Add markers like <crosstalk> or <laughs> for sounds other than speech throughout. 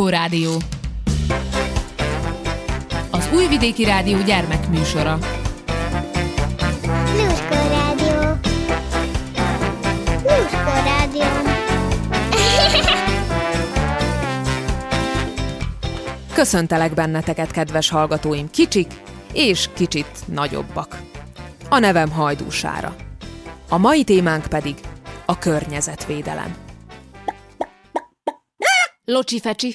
Lluskó Rádió. Az Újvidéki Rádió gyermekműsora. Lluskó Rádió. Lluskó Rádió. <laughs> Köszöntelek benneteket, kedves hallgatóim, kicsik és kicsit nagyobbak. A nevem Hajdúsára. A mai témánk pedig a környezetvédelem. Locsi fecsi.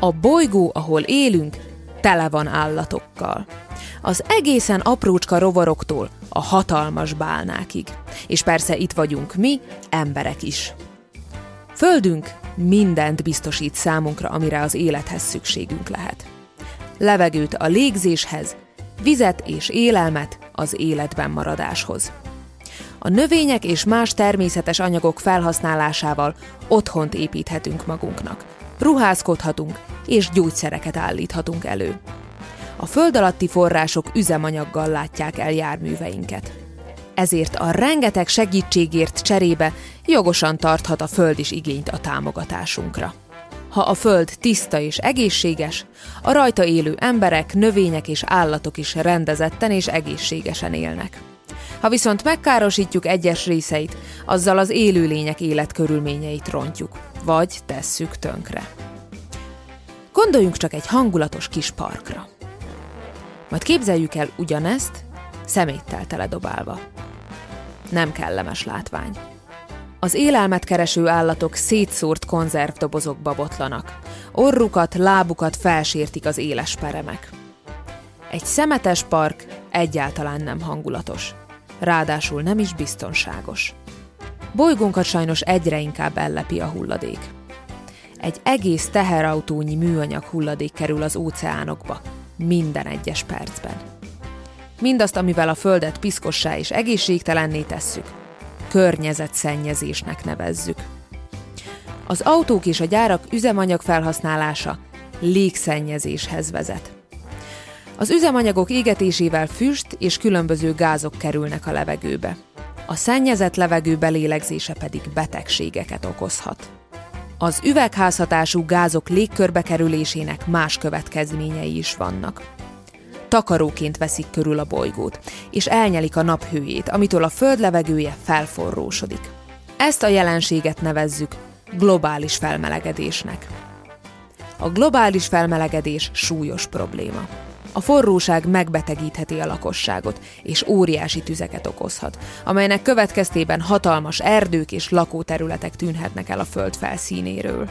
A bolygó, ahol élünk, tele van állatokkal. Az egészen aprócska rovaroktól a hatalmas bálnákig. És persze itt vagyunk mi, emberek is. Földünk mindent biztosít számunkra, amire az élethez szükségünk lehet. Levegőt a légzéshez, vizet és élelmet az életben maradáshoz. A növények és más természetes anyagok felhasználásával otthont építhetünk magunknak. Ruházkodhatunk és gyógyszereket állíthatunk elő. A föld alatti források üzemanyaggal látják el járműveinket. Ezért a rengeteg segítségért cserébe jogosan tarthat a föld is igényt a támogatásunkra. Ha a föld tiszta és egészséges, a rajta élő emberek, növények és állatok is rendezetten és egészségesen élnek. Ha viszont megkárosítjuk egyes részeit, azzal az élőlények életkörülményeit rontjuk, vagy tesszük tönkre. Gondoljunk csak egy hangulatos kis parkra. Majd képzeljük el ugyanezt, szeméttel teledobálva. Nem kellemes látvány. Az élelmet kereső állatok szétszórt konzervdobozokba botlanak. Orrukat, lábukat felsértik az éles peremek. Egy szemetes park egyáltalán nem hangulatos. Ráadásul nem is biztonságos. Bolygónkat sajnos egyre inkább ellepi a hulladék. Egy egész teherautónyi műanyag hulladék kerül az óceánokba, minden egyes percben. Mindazt, amivel a Földet piszkossá és egészségtelenné tesszük, környezetszennyezésnek nevezzük. Az autók és a gyárak üzemanyag felhasználása légszennyezéshez vezet. Az üzemanyagok égetésével füst és különböző gázok kerülnek a levegőbe. A szennyezett levegő belélegzése pedig betegségeket okozhat. Az üvegházhatású gázok légkörbe kerülésének más következményei is vannak. Takaróként veszik körül a bolygót, és elnyelik a nap hőjét, amitől a föld levegője felforrósodik. Ezt a jelenséget nevezzük globális felmelegedésnek. A globális felmelegedés súlyos probléma. A forróság megbetegítheti a lakosságot, és óriási tüzeket okozhat, amelynek következtében hatalmas erdők és lakóterületek tűnhetnek el a föld felszínéről.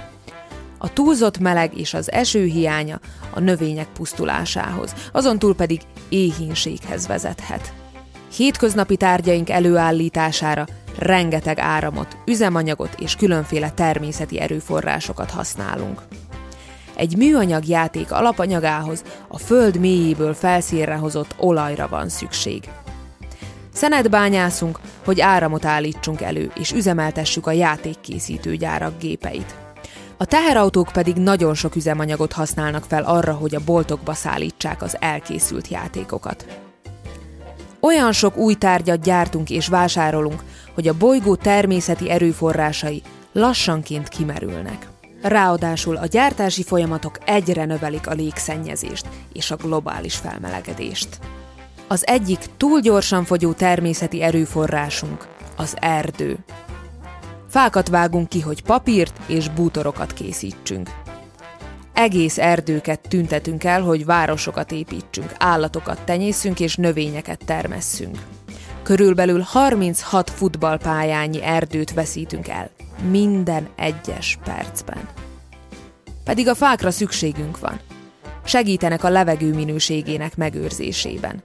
A túlzott meleg és az eső hiánya a növények pusztulásához, azon túl pedig éhínséghez vezethet. Hétköznapi tárgyaink előállítására rengeteg áramot, üzemanyagot és különféle természeti erőforrásokat használunk. Egy műanyag játék alapanyagához a föld mélyéből felszínre hozott olajra van szükség. Szenet bányászunk, hogy áramot állítsunk elő, és üzemeltessük a játékkészítő gyárak gépeit. A teherautók pedig nagyon sok üzemanyagot használnak fel arra, hogy a boltokba szállítsák az elkészült játékokat. Olyan sok új tárgyat gyártunk és vásárolunk, hogy a bolygó természeti erőforrásai lassanként kimerülnek. Ráadásul a gyártási folyamatok egyre növelik a légszennyezést és a globális felmelegedést. Az egyik túl gyorsan fogyó természeti erőforrásunk az erdő. Fákat vágunk ki, hogy papírt és bútorokat készítsünk. Egész erdőket tüntetünk el, hogy városokat építsünk, állatokat tenyészünk és növényeket termesszünk. Körülbelül 36 futballpályányi erdőt veszítünk el minden egyes percben. Pedig a fákra szükségünk van. Segítenek a levegő minőségének megőrzésében.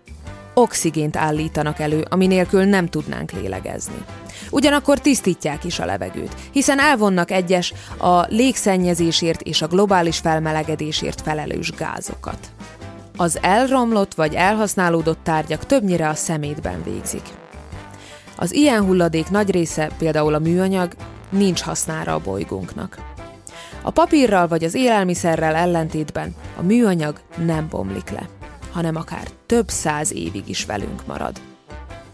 Oxigént állítanak elő, ami nélkül nem tudnánk lélegezni. Ugyanakkor tisztítják is a levegőt, hiszen elvonnak egyes a légszennyezésért és a globális felmelegedésért felelős gázokat. Az elromlott vagy elhasználódott tárgyak többnyire a szemétben végzik. Az ilyen hulladék nagy része, például a műanyag, nincs hasznára a bolygónknak. A papírral vagy az élelmiszerrel ellentétben a műanyag nem bomlik le, hanem akár több száz évig is velünk marad.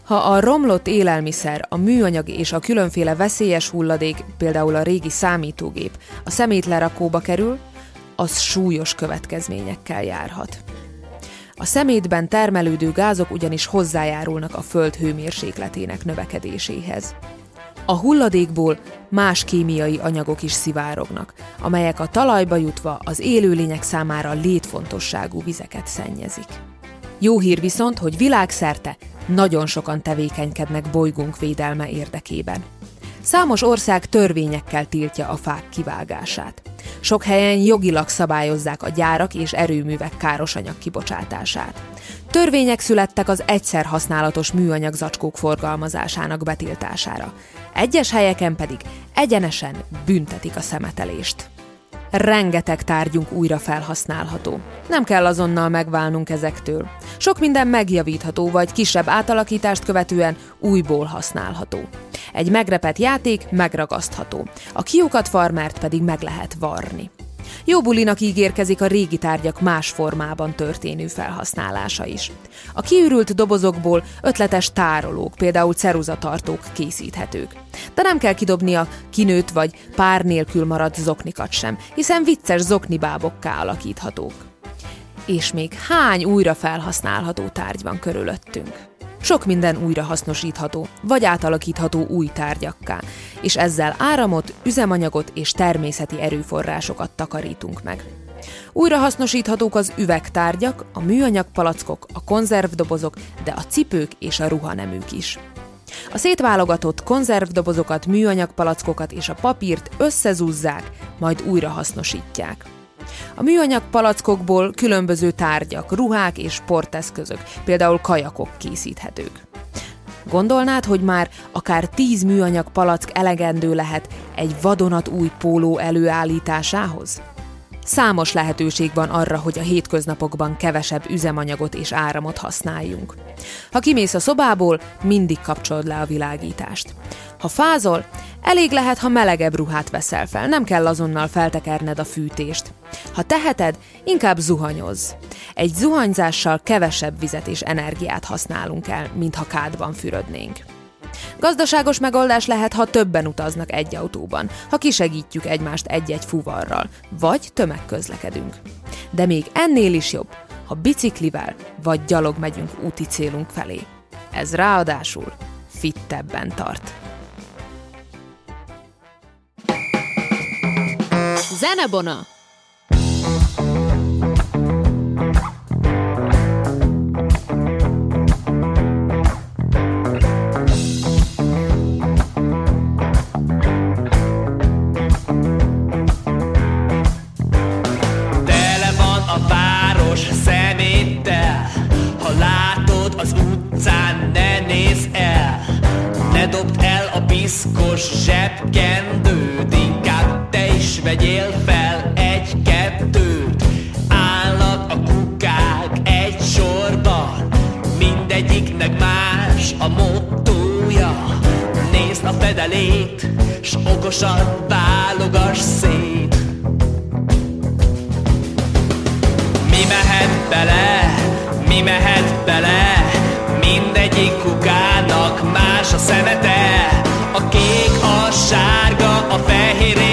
Ha a romlott élelmiszer, a műanyag és a különféle veszélyes hulladék, például a régi számítógép, a szemétlerakóba kerül, az súlyos következményekkel járhat. A szemétben termelődő gázok ugyanis hozzájárulnak a föld hőmérsékletének növekedéséhez. A hulladékból más kémiai anyagok is szivárognak, amelyek a talajba jutva az élőlények számára létfontosságú vizeket szennyezik. Jó hír viszont, hogy világszerte nagyon sokan tevékenykednek bolygónk védelme érdekében. Számos ország törvényekkel tiltja a fák kivágását. Sok helyen jogilag szabályozzák a gyárak és erőművek káros anyag kibocsátását. Törvények születtek az egyszer használatos műanyag zacskók forgalmazásának betiltására. Egyes helyeken pedig egyenesen büntetik a szemetelést. Rengeteg tárgyunk újra felhasználható. Nem kell azonnal megválnunk ezektől. Sok minden megjavítható, vagy kisebb átalakítást követően újból használható. Egy megrepet játék megragasztható, a kiukat farmert pedig meg lehet varni. Jó bulinak ígérkezik a régi tárgyak más formában történő felhasználása is. A kiürült dobozokból ötletes tárolók, például ceruzatartók készíthetők. De nem kell kidobni a kinőtt vagy pár nélkül maradt zoknikat sem, hiszen vicces zoknibábokká alakíthatók. És még hány újra felhasználható tárgy van körülöttünk? Sok minden újrahasznosítható, vagy átalakítható új tárgyakká, és ezzel áramot, üzemanyagot és természeti erőforrásokat takarítunk meg. Újrahasznosíthatók az üvegtárgyak, a műanyag palackok, a konzervdobozok, de a cipők és a ruhaneműk is. A szétválogatott konzervdobozokat, műanyag palackokat és a papírt összezúzzák, majd újrahasznosítják. A műanyag palackokból különböző tárgyak, ruhák és sporteszközök, például kajakok készíthetők. Gondolnád, hogy már akár tíz műanyag palack elegendő lehet egy vadonat új póló előállításához? Számos lehetőség van arra, hogy a hétköznapokban kevesebb üzemanyagot és áramot használjunk. Ha kimész a szobából, mindig kapcsolod le a világítást. Ha fázol, elég lehet, ha melegebb ruhát veszel fel, nem kell azonnal feltekerned a fűtést. Ha teheted, inkább zuhanyozz. Egy zuhanyzással kevesebb vizet és energiát használunk el, mint ha kádban fürödnénk. Gazdaságos megoldás lehet, ha többen utaznak egy autóban, ha kisegítjük egymást egy-egy fuvarral, vagy tömegközlekedünk. De még ennél is jobb, ha biciklivel vagy gyalog megyünk úti célunk felé. Ez ráadásul fittebben tart. Zenebona! piszkos zsebkendőd, inkább te is vegyél fel egy-kettőt. Állnak a kukák egy sorban, mindegyiknek más a mottója. Nézd a fedelét, s okosan válogass szét. Mi mehet bele, mi mehet bele, mindegyik kukának más a szemete.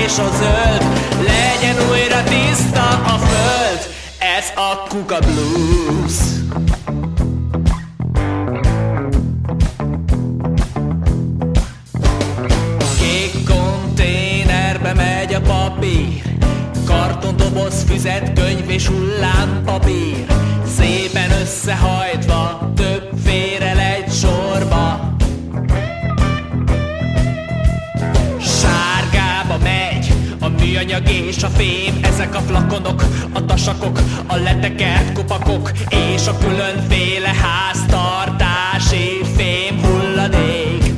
És a zöld. Legyen újra tiszta a föld. Ez a Kuka Blues. Kék konténerbe megy a papír. Kartondoboz, füzet, könyv és hullámpapír Szépen összehajtva több műanyag és a fém. Ezek a flakonok, a tasakok, a letekert kupakok És a különféle háztartási fém hulladék.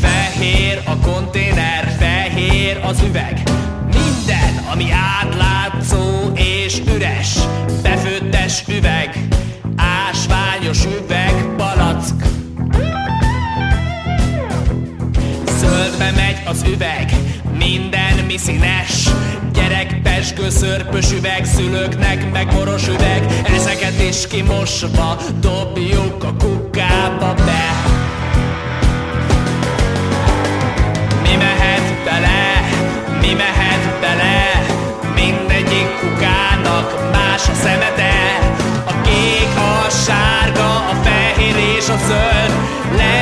Fehér a konténer, fehér az üveg. Minden, ami átlátszó és üres Befőttes üveg, ásványos üveg, az üveg, minden mi színes. Gyerek, pesgő, szörpös üveg, szülőknek meg boros üveg. Ezeket és kimosva dobjuk a kukába be. Mi mehet bele, mi mehet bele, mindegyik kukának más a szemete. A kék, a sárga, a fehér és a zöld, legyen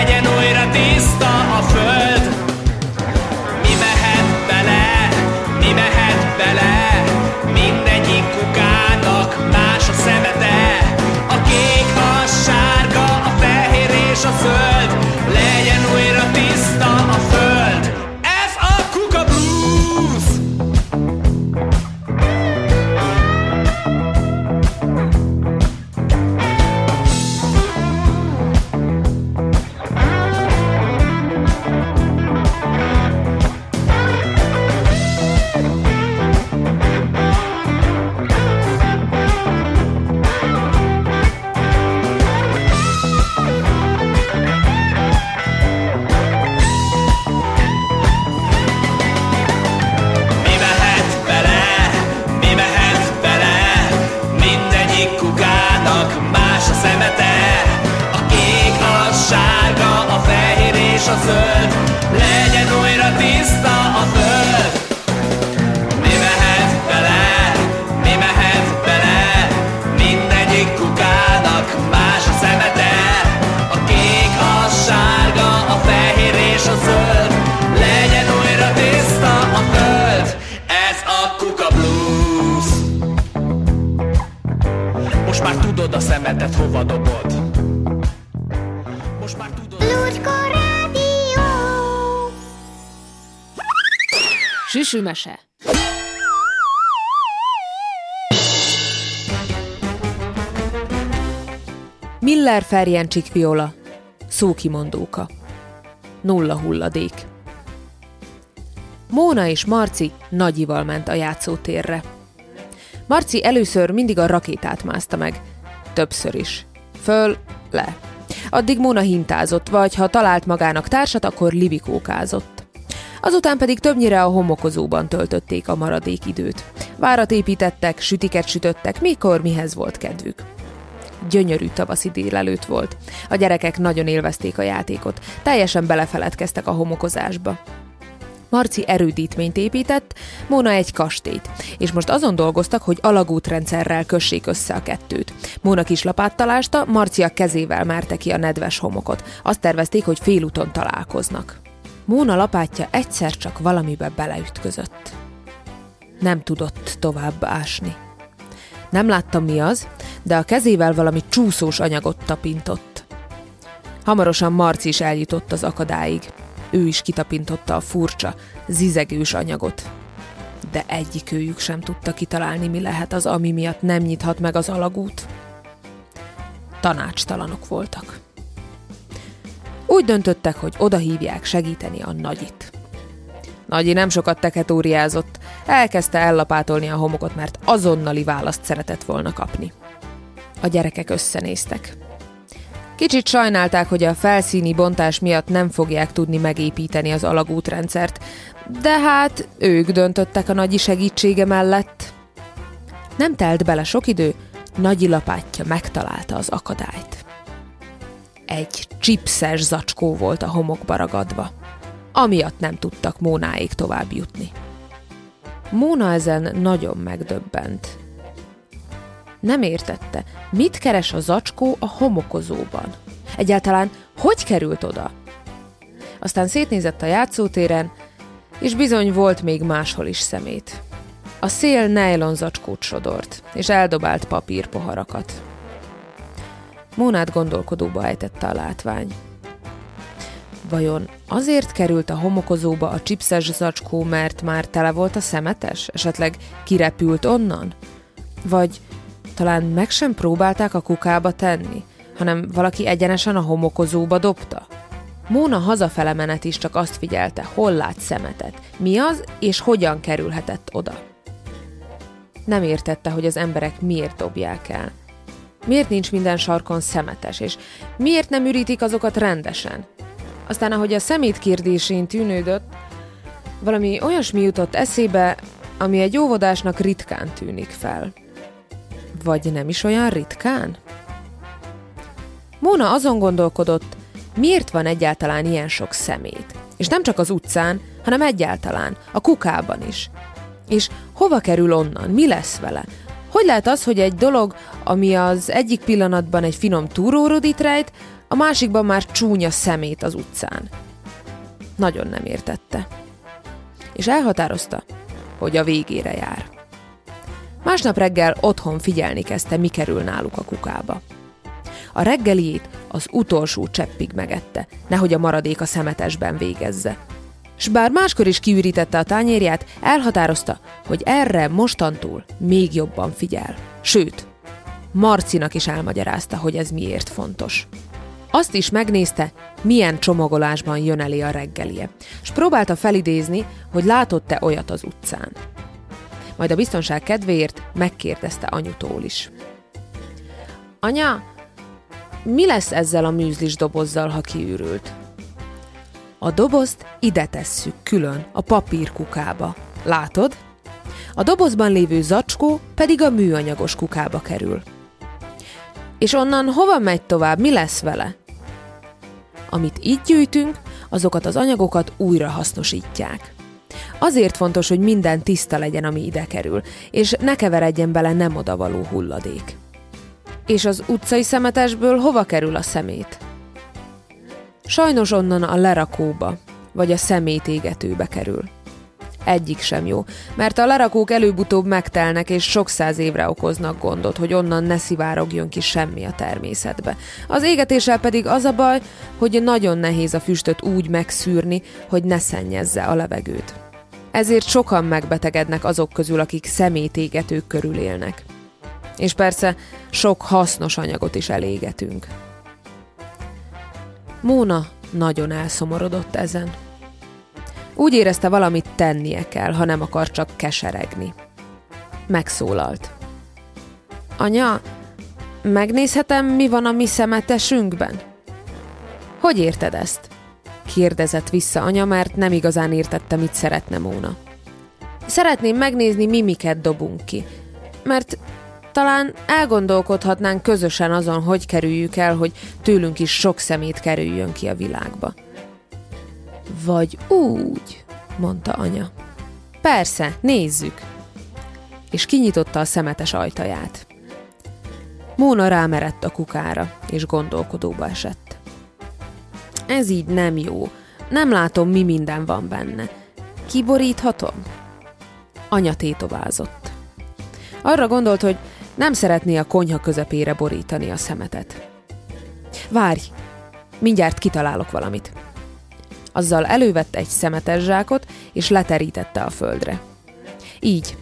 kukának más a szemete. A kék, a sárga, a fehér és a zöld, a szemetet hova dobod. Most már tudod. Lucska Rádió. Süsümese. Miller Ferjencsik Viola, szókimondóka. Nulla hulladék. Móna és Marci nagyival ment a játszótérre. Marci először mindig a rakétát mászta meg. Többször is. Föl, le. Addig Móna hintázott, vagy ha talált magának társat, akkor libikókázott. Azután pedig többnyire a homokozóban töltötték a maradék időt. Várat építettek, sütiket sütöttek, mikor mihez volt kedvük. Gyönyörű tavaszi délelőtt volt. A gyerekek nagyon élvezték a játékot, teljesen belefeledkeztek a homokozásba. Marci erődítményt épített, Móna egy kastélyt, és most azon dolgoztak, hogy alagútrendszerrel kössék össze a kettőt. Móna kis lapáttal Marci a kezével merte ki a nedves homokot. Azt tervezték, hogy félúton találkoznak. Móna lapátja egyszer csak valamibe beleütközött. Nem tudott tovább ásni. Nem láttam mi az, de a kezével valami csúszós anyagot tapintott. Hamarosan Marci is eljutott az akadályig. Ő is kitapintotta a furcsa, zizegős anyagot. De egyikőjük sem tudta kitalálni, mi lehet az, ami miatt nem nyithat meg az alagút. Tanácstalanok voltak. Úgy döntöttek, hogy odahívják segíteni a nagyit. Nagyi nem sokat teketóriázott, elkezdte ellapátolni a homokot, mert azonnali választ szeretett volna kapni. A gyerekek összenéztek. Kicsit sajnálták, hogy a felszíni bontás miatt nem fogják tudni megépíteni az alagútrendszert, de hát ők döntöttek a nagyi segítsége mellett. Nem telt bele sok idő, Nagyi lapátja megtalálta az akadályt. Egy csipszes zacskó volt a homokba ragadva. Amiatt nem tudtak Mónáig tovább jutni. Móna ezen nagyon megdöbbent. Nem értette, mit keres a zacskó a homokozóban. Egyáltalán hogy került oda? Aztán szétnézett a játszótéren, és bizony volt még máshol is szemét. A szél nylon zacskót sodort, és eldobált papírpoharakat. Mónát gondolkodóba ejtette a látvány. Vajon azért került a homokozóba a csipszes zacskó, mert már tele volt a szemetes? Esetleg kirepült onnan? Vagy talán meg sem próbálták a kukába tenni, hanem valaki egyenesen a homokozóba dobta? Móna hazafele menet is csak azt figyelte, hol lát szemetet, mi az, és hogyan kerülhetett oda. Nem értette, hogy az emberek miért dobják el. Miért nincs minden sarkon szemetes, és miért nem ürítik azokat rendesen? Aztán, ahogy a szemét kérdésén tűnődött, valami olyasmi jutott eszébe, ami egy óvodásnak ritkán tűnik fel. Vagy nem is olyan ritkán? Móna azon gondolkodott, miért van egyáltalán ilyen sok szemét. És nem csak az utcán, hanem egyáltalán, a kukában is. És hova kerül onnan? Mi lesz vele? Hogy lehet az, hogy egy dolog, ami az egyik pillanatban egy finom túrórodit rejt, a másikban már csúnya szemét az utcán? Nagyon nem értette. És elhatározta, hogy a végére jár. Másnap reggel otthon figyelni kezdte, mi kerül náluk a kukába. A reggeliét az utolsó cseppig megette, nehogy a maradék a szemetesben végezze. S bár máskor is kiürítette a tányérját, elhatározta, hogy erre mostantól még jobban figyel. Sőt, Marcinak is elmagyarázta, hogy ez miért fontos. Azt is megnézte, milyen csomagolásban jön elé a reggelie, és próbálta felidézni, hogy látott-e olyat az utcán. Majd a biztonság kedvéért megkérdezte anyutól is. Anya, mi lesz ezzel a műzlis dobozzal, ha kiürült? A dobozt ide tesszük külön, a papírkukába. Látod? A dobozban lévő zacskó pedig a műanyagos kukába kerül. És onnan hova megy tovább, mi lesz vele? Amit itt gyűjtünk, azokat az anyagokat újra hasznosítják. Azért fontos, hogy minden tiszta legyen, ami ide kerül, és ne keveredjen bele nem odavaló hulladék. És az utcai szemetesből hova kerül a szemét? Sajnos onnan a lerakóba, vagy a szemétégetőbe kerül. Egyik sem jó, mert a lerakók előbb-utóbb megtelnek, és sok száz évre okoznak gondot, hogy onnan ne szivárogjon ki semmi a természetbe. Az égetéssel pedig az a baj, hogy nagyon nehéz a füstöt úgy megszűrni, hogy ne szennyezze a levegőt. Ezért sokan megbetegednek azok közül, akik szemétégetők körül élnek. És persze sok hasznos anyagot is elégetünk. Móna nagyon elszomorodott ezen. Úgy érezte, valamit tennie kell, ha nem akar csak keseregni. Megszólalt. Anya, megnézhetem, mi van a mi szemetesünkben? Hogy érted ezt? Kérdezett vissza anya, mert nem igazán értette, mit szeretne Móna. Szeretném megnézni, mi miket dobunk ki, mert talán elgondolkodhatnánk közösen azon, hogy kerüljük el, hogy tőlünk is sok szemét kerüljön ki a világba. Vagy úgy, mondta anya. Persze, nézzük. És kinyitotta a szemetes ajtaját. Móna rámerett a kukára, és gondolkodóba esett. Ez így nem jó. Nem látom, mi minden van benne. Kiboríthatom? Anya tétovázott. Arra gondolt, hogy nem szeretné a konyha közepére borítani a szemetet. Várj, mindjárt kitalálok valamit. Azzal elővette egy szemetes zsákot, és leterítette a földre. Így,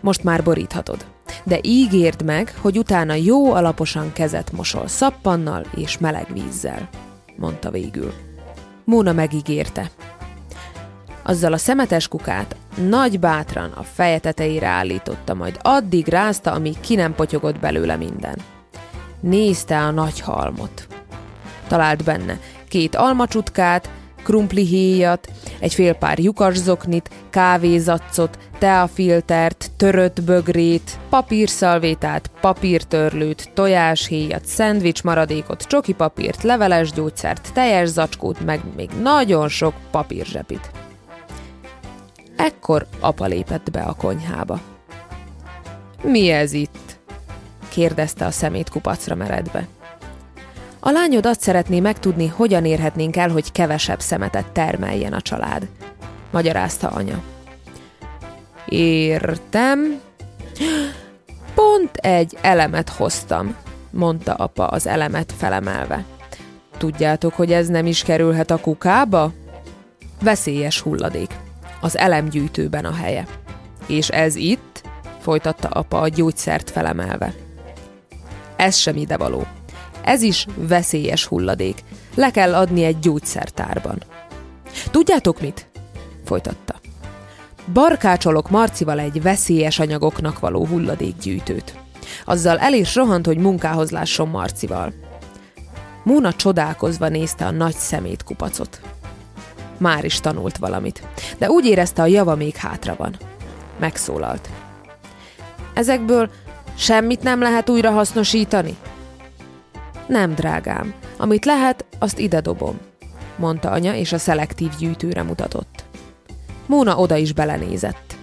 most már boríthatod. De ígérd meg, hogy utána jó alaposan kezet mosol szappannal és meleg vízzel, mondta végül. Móna megígérte. Azzal a szemetes kukát nagy bátran a feje tetejére állította, majd addig rázta, amíg ki nem potyogott belőle minden. Nézte a nagy halmot. Talált benne két almacsutkát, krumplihéjat, egy fél pár lyukasszoknit, kávézaccot, teafiltert, törött bögrét, papírszalvétát, papírtörlőt, tojáshéjat, szendvics maradékot, csoki papírt, leveles gyógyszert, teljes zacskót, meg még nagyon sok papírzsepit. Ekkor apa lépett be a konyhába. Mi ez itt? kérdezte a szemét kupacra meredve. A lányod azt szeretné megtudni, hogyan érhetnénk el, hogy kevesebb szemetet termeljen a család, magyarázta anya. Értem. Pont egy elemet hoztam, mondta apa az elemet felemelve. Tudjátok, hogy ez nem is kerülhet a kukába? Veszélyes hulladék az elemgyűjtőben a helye. És ez itt, folytatta apa a gyógyszert felemelve. Ez sem idevaló. Ez is veszélyes hulladék. Le kell adni egy gyógyszertárban. Tudjátok mit? folytatta. Barkácsolok Marcival egy veszélyes anyagoknak való hulladékgyűjtőt. Azzal el is rohant, hogy munkához lásson Marcival. Múna csodálkozva nézte a nagy szemétkupacot már is tanult valamit. De úgy érezte, a java még hátra van. Megszólalt. Ezekből Semmit nem lehet újra hasznosítani? Nem, drágám. Amit lehet, azt ide dobom, mondta anya, és a szelektív gyűjtőre mutatott. Móna oda is belenézett.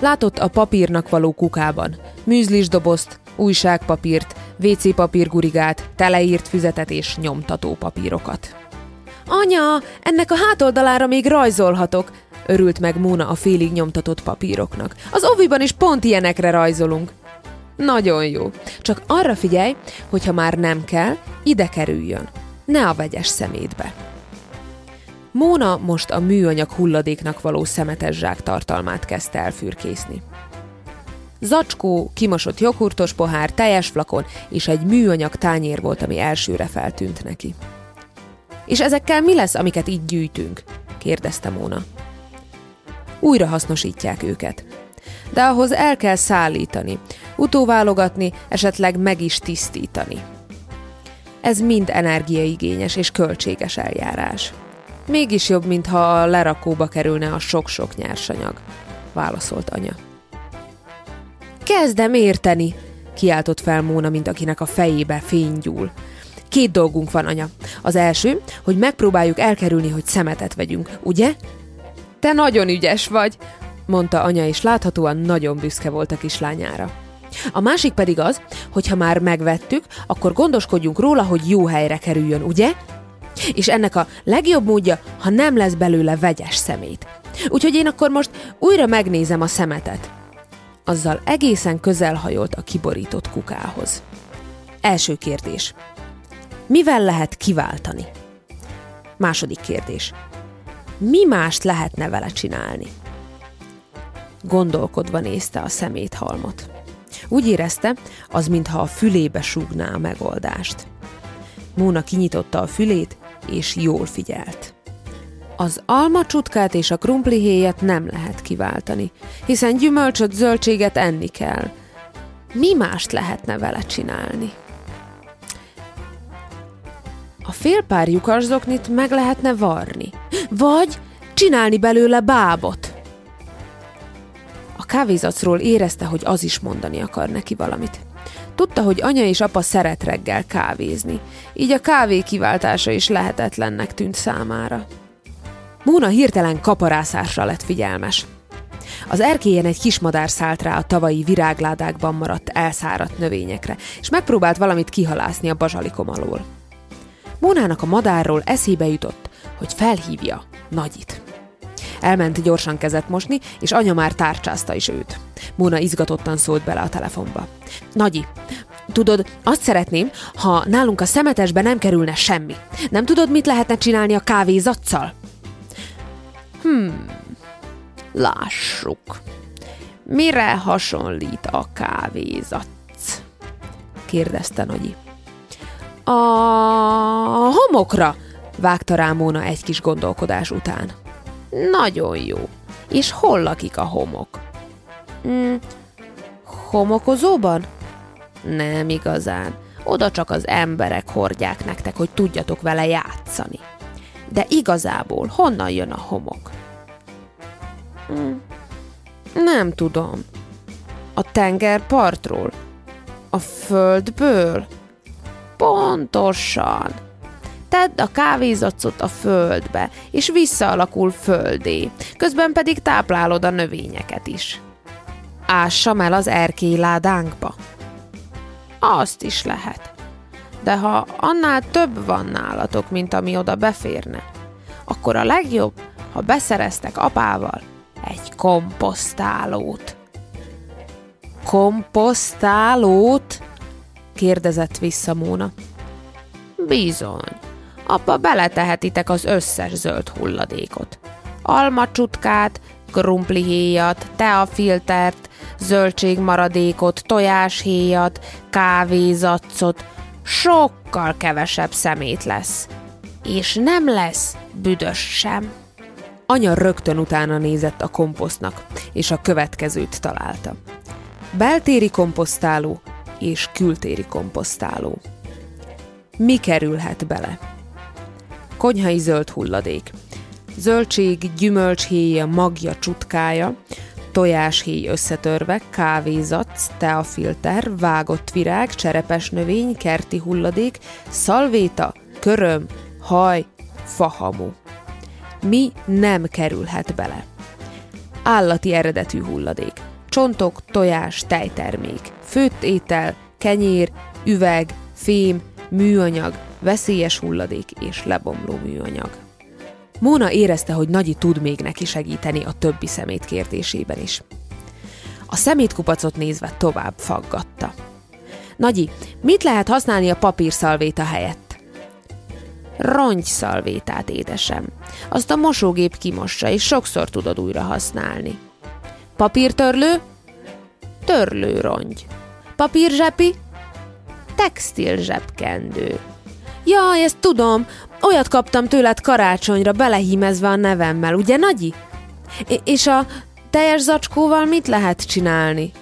Látott a papírnak való kukában. Műzlis dobozt, újságpapírt, WC papírgurigát, teleírt füzetet és nyomtató papírokat. Anya, ennek a hátoldalára még rajzolhatok, örült meg Móna a félig nyomtatott papíroknak. Az oviban is pont ilyenekre rajzolunk. Nagyon jó. Csak arra figyelj, hogy ha már nem kell, ide kerüljön. Ne a vegyes szemétbe. Móna most a műanyag hulladéknak való szemetes zsák tartalmát kezdte elfürkészni. Zacskó, kimosott joghurtos pohár, teljes flakon és egy műanyag tányér volt, ami elsőre feltűnt neki. És ezekkel mi lesz, amiket így gyűjtünk? kérdezte Móna. Újra hasznosítják őket. De ahhoz el kell szállítani, utóválogatni, esetleg meg is tisztítani. Ez mind energiaigényes és költséges eljárás. Mégis jobb, mintha a lerakóba kerülne a sok-sok nyersanyag, válaszolt anya. Kezdem érteni, kiáltott fel Móna, mint akinek a fejébe fény. Két dolgunk van, anya. Az első, hogy megpróbáljuk elkerülni, hogy szemetet vegyünk, ugye? Te nagyon ügyes vagy, mondta anya, és láthatóan nagyon büszke volt a kislányára. A másik pedig az, hogy ha már megvettük, akkor gondoskodjunk róla, hogy jó helyre kerüljön, ugye? És ennek a legjobb módja, ha nem lesz belőle vegyes szemét. Úgyhogy én akkor most újra megnézem a szemetet. Azzal egészen közel hajolt a kiborított kukához. Első kérdés. Mivel lehet kiváltani? Második kérdés. Mi mást lehetne vele csinálni? Gondolkodva nézte a szeméthalmot. Úgy érezte, az mintha a fülébe súgná a megoldást. Móna kinyitotta a fülét, és jól figyelt. Az alma csutkát és a krumplihéjat nem lehet kiváltani, hiszen gyümölcsöt, zöldséget enni kell. Mi mást lehetne vele csinálni? A félpár lyukasszoknit meg lehetne varni, vagy csinálni belőle bábot. A kávézacról érezte, hogy az is mondani akar neki valamit. Tudta, hogy anya és apa szeret reggel kávézni, így a kávé kiváltása is lehetetlennek tűnt számára. Móna hirtelen kaparászásra lett figyelmes. Az erkélyen egy kismadár szállt rá a tavalyi virágládákban maradt elszáradt növényekre, és megpróbált valamit kihalászni a bazsalikom alól. Mónának a madárról eszébe jutott, hogy felhívja Nagyit. Elment gyorsan kezet mosni, és anya már tárcsázta is őt. Móna izgatottan szólt bele a telefonba. Nagyi, tudod, azt szeretném, ha nálunk a szemetesbe nem kerülne semmi. Nem tudod, mit lehetne csinálni a kávézatszal? Hmm, lássuk. Mire hasonlít a kávézat? kérdezte Nagyi. A homokra, vágta rá Móna egy kis gondolkodás után. Nagyon jó. És hol lakik a homok? Mm, homokozóban? Nem igazán. Oda csak az emberek hordják nektek, hogy tudjatok vele játszani. De igazából honnan jön a homok? Mm, nem tudom. A tengerpartról? A földből? Pontosan. Tedd a kávézacot a földbe, és visszaalakul földé, közben pedig táplálod a növényeket is. Ássam el az erkélyládánkba. Azt is lehet. De ha annál több van nálatok, mint ami oda beférne, akkor a legjobb, ha beszereztek apával egy komposztálót. Komposztálót? kérdezett vissza Móna. Bizony. Abba beletehetitek az összes zöld hulladékot. Almacsutkát, krumplihéjat, teafiltert, zöldségmaradékot, tojáshéjat, kávézacot, sokkal kevesebb szemét lesz. És nem lesz büdös sem. Anya rögtön utána nézett a komposztnak, és a következőt találta. Beltéri komposztáló és kültéri komposztáló. Mi kerülhet bele? Konyhai zöld hulladék. Zöldség, gyümölcshéja, magja, csutkája, tojáshéj összetörve, kávézac, teafilter, vágott virág, cserepes növény, kerti hulladék, szalvéta, köröm, haj, fahamu. Mi nem kerülhet bele. Állati eredetű hulladék. Csontok, tojás, tejtermék, főtt étel, kenyér, üveg, fém, műanyag, veszélyes hulladék és lebomló műanyag. Móna érezte, hogy Nagyi tud még neki segíteni a többi szemét kérdésében is. A szemétkupacot nézve tovább faggatta. Nagyi, mit lehet használni a papírszalvéta helyett? Rongyszalvétát, édesem. Azt a mosógép kimossa, és sokszor tudod újra használni. Papírtörlő? Törlőrongy. Papírzsepi? Textil zsebkendő. Jaj, ezt tudom, olyat kaptam tőled karácsonyra, belehímezve a nevemmel, ugye, Nagyi? I- és a teljes zacskóval mit lehet csinálni?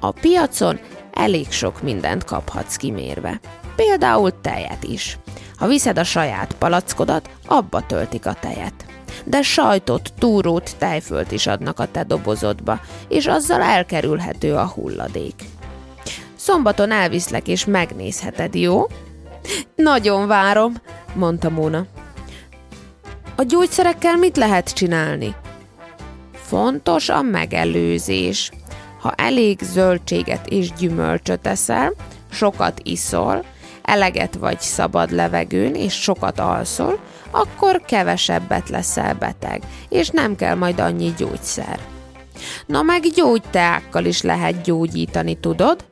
A piacon elég sok mindent kaphatsz kimérve. Például tejet is. Ha viszed a saját palackodat, abba töltik a tejet. De sajtot, túrót, tejfölt is adnak a te dobozodba, és azzal elkerülhető a hulladék. Szombaton elviszlek, és megnézheted, jó? Nagyon várom, mondta Móna. A gyógyszerekkel mit lehet csinálni? Fontos a megelőzés. Ha elég zöldséget és gyümölcsöt eszel, sokat iszol, eleget vagy szabad levegőn, és sokat alszol, akkor kevesebbet leszel beteg, és nem kell majd annyi gyógyszer. Na meg gyógyteákkal is lehet gyógyítani, tudod?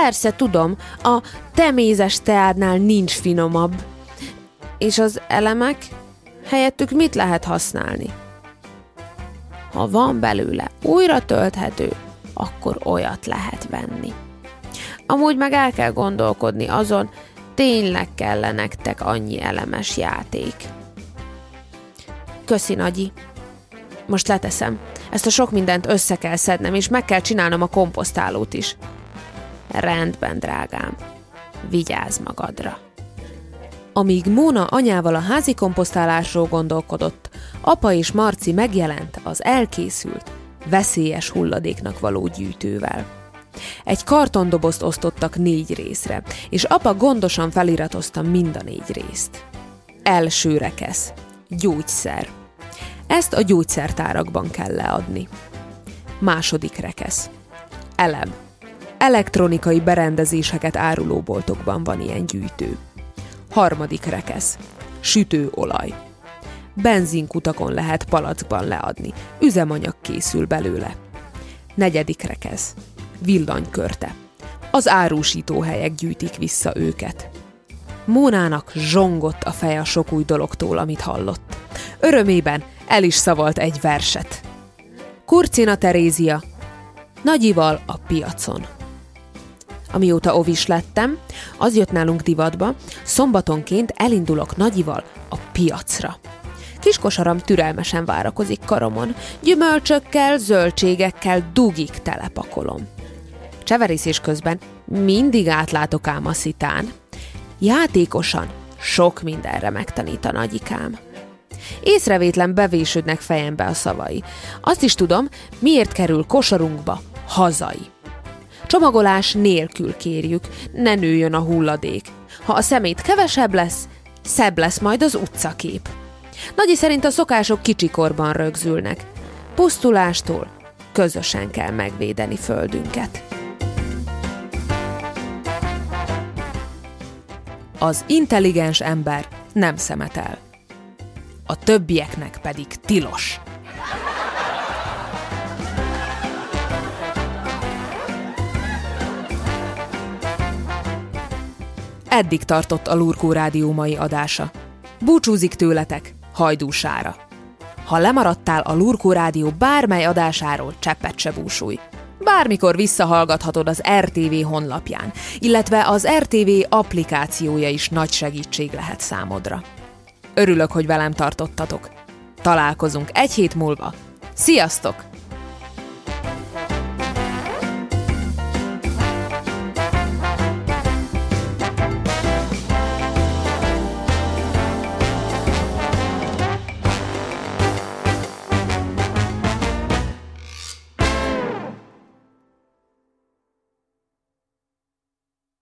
Persze, tudom, a temézes teádnál nincs finomabb. És az elemek? Helyettük mit lehet használni? Ha van belőle újra tölthető, akkor olyat lehet venni. Amúgy meg el kell gondolkodni azon, tényleg kell nektek annyi elemes játék. Köszi, Nagyi. Most leteszem. Ezt a sok mindent össze kell szednem, és meg kell csinálnom a komposztálót is. Rendben, drágám. Vigyázz magadra. Amíg Móna anyával a házi komposztálásról gondolkodott, apa és Marci megjelent az elkészült, veszélyes hulladéknak való gyűjtővel. Egy kartondobozt osztottak négy részre, és apa gondosan feliratozta mind a négy részt. Első rekesz. Gyógyszer. Ezt a gyógyszertárakban kell leadni. Második rekesz. Elem. Elektronikai berendezéseket áruló boltokban van ilyen gyűjtő. Harmadik rekesz. Sütőolaj. Benzinkutakon lehet palackban leadni. Üzemanyag készül belőle. Negyedik rekesz. Villanykörte. Az árusítóhelyek gyűjtik vissza őket. Mónának zsongott a feje a sok új dologtól, amit hallott. Örömében el is szavalt egy verset. Kurcina Terézia, Nagyival a piacon. Amióta ovis lettem, az jött nálunk divatba, szombatonként elindulok Nagyival a piacra. Kiskosaram türelmesen várakozik karomon, gyümölcsökkel, zöldségekkel dugig telepakolom. Cseverészés közben mindig átlátok ám a szitán. Játékosan sok mindenre megtanít a nagyikám. Észrevétlen bevésődnek fejembe a szavai. Azt is tudom, miért kerül kosarunkba hazai. Csomagolás nélkül kérjük, ne nőjön a hulladék. Ha a szemét kevesebb lesz, szebb lesz majd az utcakép. Nagyi szerint a szokások kicsikorban rögzülnek. Pusztulástól közösen kell megvédeni földünket. Az intelligens ember nem szemetel. A többieknek pedig tilos. Eddig tartott a Lurkó Rádió mai adása. Búcsúzik tőletek, hajdúsára. Ha lemaradtál a Lurkó Rádió bármely adásáról, cseppet se búsulj. Bármikor visszahallgathatod az RTV honlapján, illetve az RTV applikációja is nagy segítség lehet számodra. Örülök, hogy velem tartottatok. Találkozunk egy hét múlva. Sziasztok!